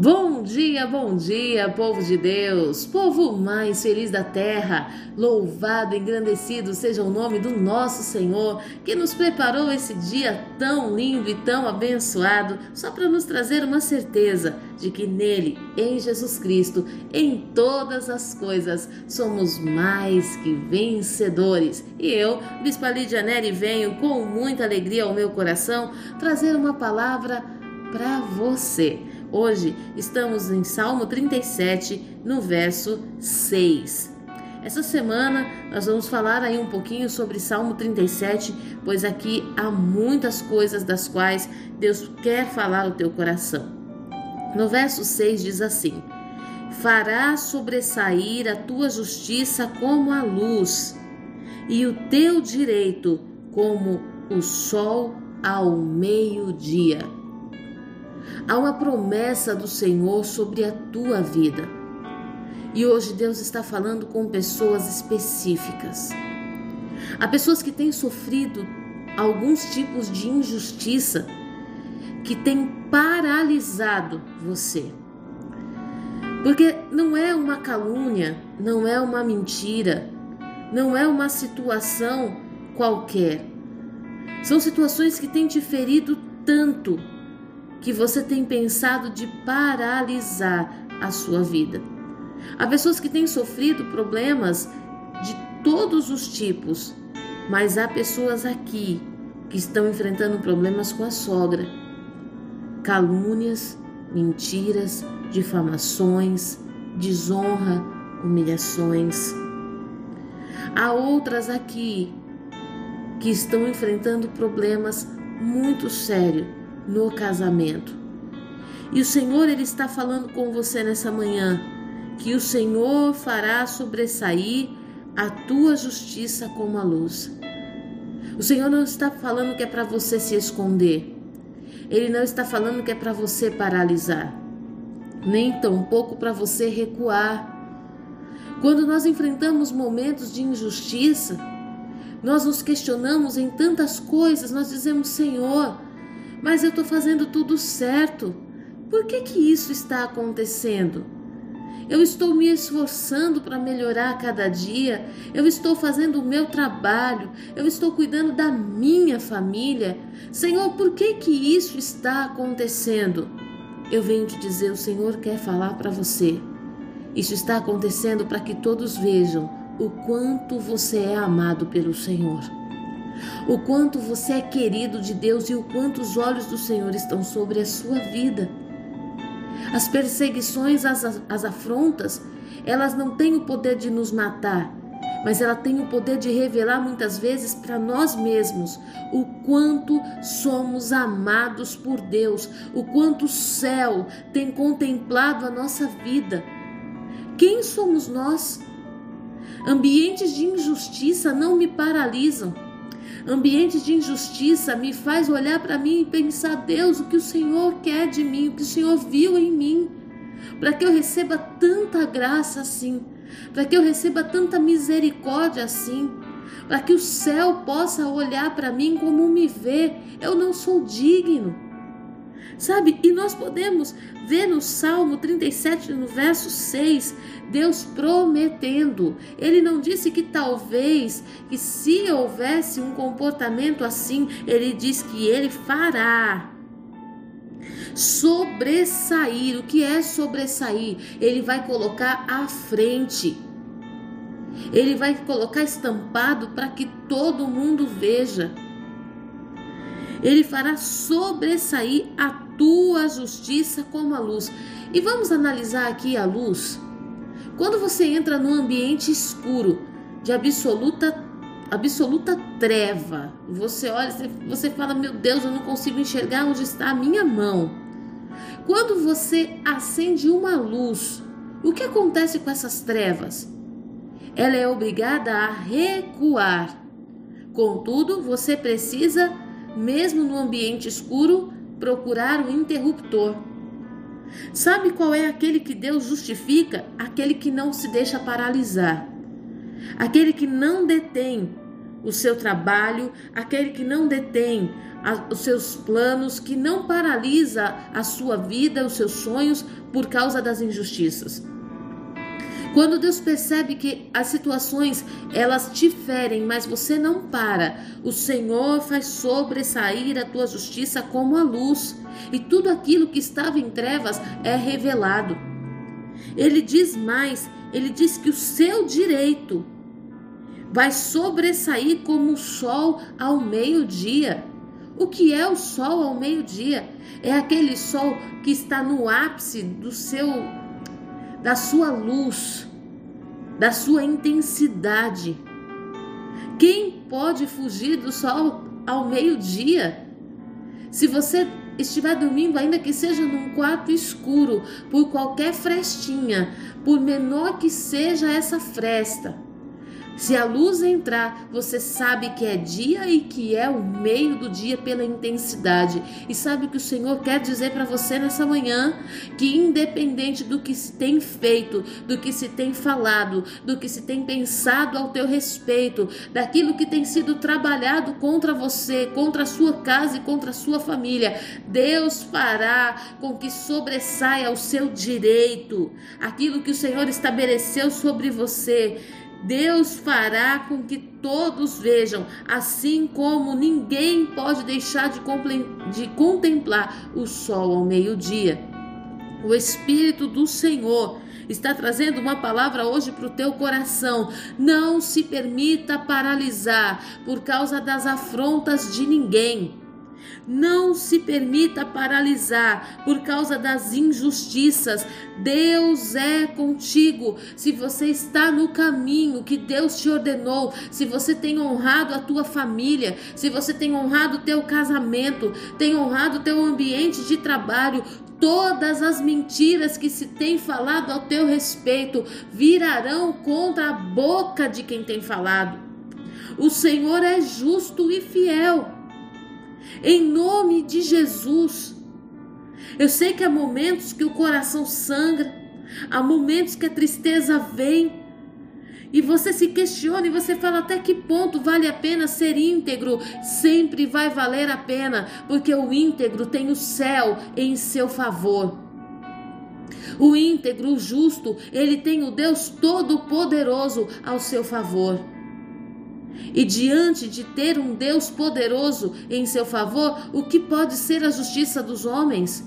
Bom dia, bom dia, povo de Deus, povo mais feliz da terra. Louvado, engrandecido seja o nome do nosso Senhor, que nos preparou esse dia tão lindo e tão abençoado, só para nos trazer uma certeza de que nele, em Jesus Cristo, em todas as coisas, somos mais que vencedores. E eu, Bispa Lídia Neri, venho com muita alegria ao meu coração trazer uma palavra para você. Hoje estamos em Salmo 37, no verso 6. Essa semana nós vamos falar aí um pouquinho sobre Salmo 37, pois aqui há muitas coisas das quais Deus quer falar ao teu coração. No verso 6 diz assim: Fará sobressair a tua justiça como a luz, e o teu direito como o sol ao meio-dia. Há uma promessa do Senhor sobre a tua vida. E hoje Deus está falando com pessoas específicas. Há pessoas que têm sofrido alguns tipos de injustiça que têm paralisado você. Porque não é uma calúnia, não é uma mentira, não é uma situação qualquer. São situações que têm te ferido tanto que você tem pensado de paralisar a sua vida. Há pessoas que têm sofrido problemas de todos os tipos, mas há pessoas aqui que estão enfrentando problemas com a sogra. Calúnias, mentiras, difamações, desonra, humilhações. Há outras aqui que estão enfrentando problemas muito sérios no casamento. E o Senhor ele está falando com você nessa manhã que o Senhor fará sobressair a tua justiça como a luz. O Senhor não está falando que é para você se esconder. Ele não está falando que é para você paralisar, nem tampouco para você recuar. Quando nós enfrentamos momentos de injustiça, nós nos questionamos em tantas coisas, nós dizemos: Senhor, mas eu estou fazendo tudo certo. Por que que isso está acontecendo? Eu estou me esforçando para melhorar a cada dia, eu estou fazendo o meu trabalho, eu estou cuidando da minha família. Senhor, por que que isso está acontecendo? Eu venho te dizer, o Senhor quer falar para você. Isso está acontecendo para que todos vejam o quanto você é amado pelo Senhor o quanto você é querido de Deus e o quanto os olhos do Senhor estão sobre a sua vida. As perseguições, as, as afrontas, elas não têm o poder de nos matar, mas ela tem o poder de revelar muitas vezes para nós mesmos o quanto somos amados por Deus, o quanto o céu tem contemplado a nossa vida. Quem somos nós? Ambientes de injustiça não me paralisam ambientes de injustiça me faz olhar para mim e pensar, Deus, o que o Senhor quer de mim, o que o Senhor viu em mim, para que eu receba tanta graça assim, para que eu receba tanta misericórdia assim, para que o céu possa olhar para mim como me vê. Eu não sou digno. Sabe? E nós podemos ver no Salmo 37, no verso 6, Deus prometendo. Ele não disse que talvez, que se houvesse um comportamento assim, ele diz que ele fará sobressair. O que é sobressair? Ele vai colocar à frente. Ele vai colocar estampado para que todo mundo veja. Ele fará sobressair a tua justiça como a luz. E vamos analisar aqui a luz. Quando você entra num ambiente escuro, de absoluta absoluta treva, você olha, você fala: "Meu Deus, eu não consigo enxergar onde está a minha mão". Quando você acende uma luz, o que acontece com essas trevas? Ela é obrigada a recuar. Contudo, você precisa, mesmo no ambiente escuro, procurar um interruptor. Sabe qual é aquele que Deus justifica? Aquele que não se deixa paralisar. Aquele que não detém o seu trabalho, aquele que não detém os seus planos, que não paralisa a sua vida, os seus sonhos por causa das injustiças. Quando Deus percebe que as situações elas te ferem, mas você não para, o Senhor faz sobressair a tua justiça como a luz, e tudo aquilo que estava em trevas é revelado. Ele diz mais, ele diz que o seu direito vai sobressair como o sol ao meio-dia. O que é o sol ao meio-dia? É aquele sol que está no ápice do seu da sua luz, da sua intensidade. Quem pode fugir do sol ao meio-dia? Se você estiver dormindo, ainda que seja num quarto escuro, por qualquer frestinha, por menor que seja essa fresta, se a luz entrar, você sabe que é dia e que é o meio do dia pela intensidade. E sabe o que o Senhor quer dizer para você nessa manhã? Que independente do que se tem feito, do que se tem falado, do que se tem pensado ao teu respeito, daquilo que tem sido trabalhado contra você, contra a sua casa e contra a sua família, Deus fará com que sobressaia o seu direito, aquilo que o Senhor estabeleceu sobre você. Deus fará com que todos vejam, assim como ninguém pode deixar de, de contemplar o sol ao meio-dia. O Espírito do Senhor está trazendo uma palavra hoje para o teu coração. Não se permita paralisar por causa das afrontas de ninguém. Não se permita paralisar por causa das injustiças. Deus é contigo. Se você está no caminho que Deus te ordenou, se você tem honrado a tua família, se você tem honrado o teu casamento, tem honrado o teu ambiente de trabalho, todas as mentiras que se tem falado ao teu respeito virarão contra a boca de quem tem falado. O Senhor é justo e fiel em nome de Jesus. Eu sei que há momentos que o coração sangra, há momentos que a tristeza vem, e você se questiona e você fala até que ponto vale a pena ser íntegro? Sempre vai valer a pena, porque o íntegro tem o céu em seu favor. O íntegro, o justo, ele tem o Deus Todo-Poderoso ao seu favor. E diante de ter um Deus poderoso em seu favor, o que pode ser a justiça dos homens?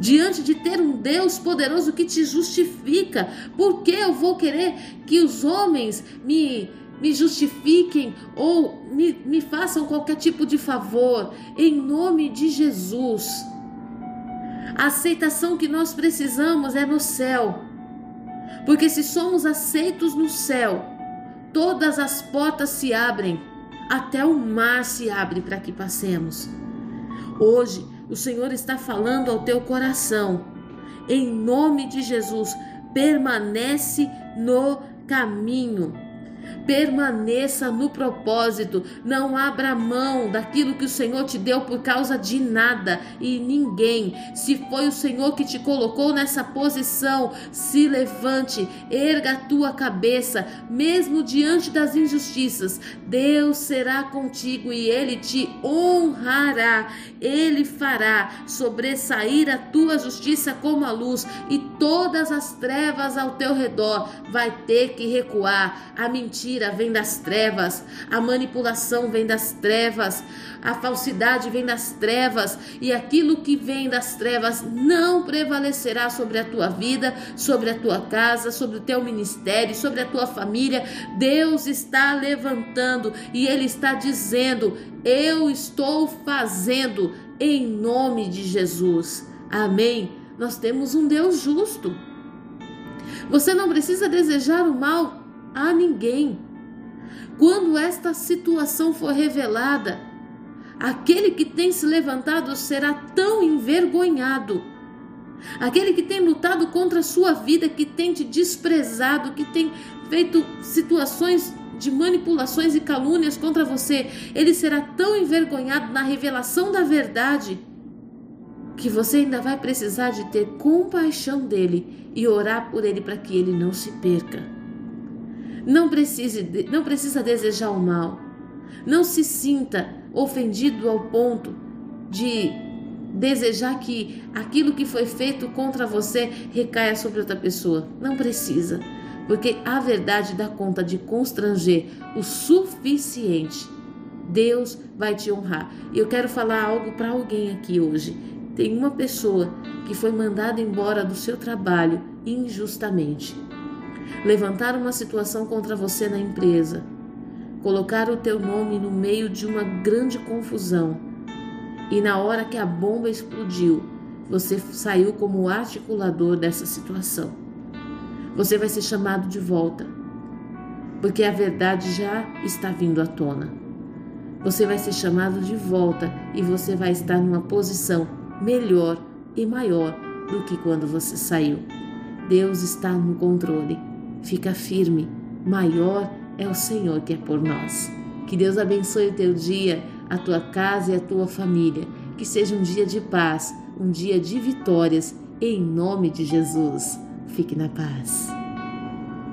Diante de ter um Deus poderoso que te justifica, por que eu vou querer que os homens me, me justifiquem ou me, me façam qualquer tipo de favor? Em nome de Jesus. A aceitação que nós precisamos é no céu. Porque se somos aceitos no céu, todas as portas se abrem, até o mar se abre para que passemos. Hoje, o Senhor está falando ao teu coração. Em nome de Jesus, permanece no caminho permaneça no propósito, não abra mão daquilo que o Senhor te deu por causa de nada e ninguém. Se foi o Senhor que te colocou nessa posição, se levante, erga a tua cabeça, mesmo diante das injustiças. Deus será contigo e ele te honrará. Ele fará sobressair a tua justiça como a luz e todas as trevas ao teu redor vai ter que recuar. A mentira mentira vem das trevas, a manipulação vem das trevas, a falsidade vem das trevas, e aquilo que vem das trevas não prevalecerá sobre a tua vida, sobre a tua casa, sobre o teu ministério, sobre a tua família. Deus está levantando e Ele está dizendo: Eu estou fazendo em nome de Jesus. Amém. Nós temos um Deus justo. Você não precisa desejar o mal a ninguém. Quando esta situação for revelada, aquele que tem se levantado será tão envergonhado. Aquele que tem lutado contra a sua vida, que tem te desprezado, que tem feito situações de manipulações e calúnias contra você, ele será tão envergonhado na revelação da verdade que você ainda vai precisar de ter compaixão dele e orar por ele para que ele não se perca. Não, precise, não precisa desejar o mal. Não se sinta ofendido ao ponto de desejar que aquilo que foi feito contra você recaia sobre outra pessoa. Não precisa, porque a verdade dá conta de constranger o suficiente. Deus vai te honrar. E eu quero falar algo para alguém aqui hoje. Tem uma pessoa que foi mandada embora do seu trabalho injustamente. Levantar uma situação contra você na empresa, colocar o teu nome no meio de uma grande confusão e na hora que a bomba explodiu, você saiu como articulador dessa situação. Você vai ser chamado de volta, porque a verdade já está vindo à tona. Você vai ser chamado de volta e você vai estar numa posição melhor e maior do que quando você saiu. Deus está no controle. Fica firme. Maior é o Senhor que é por nós. Que Deus abençoe o teu dia a tua casa e a tua família. Que seja um dia de paz, um dia de vitórias, em nome de Jesus. Fique na paz.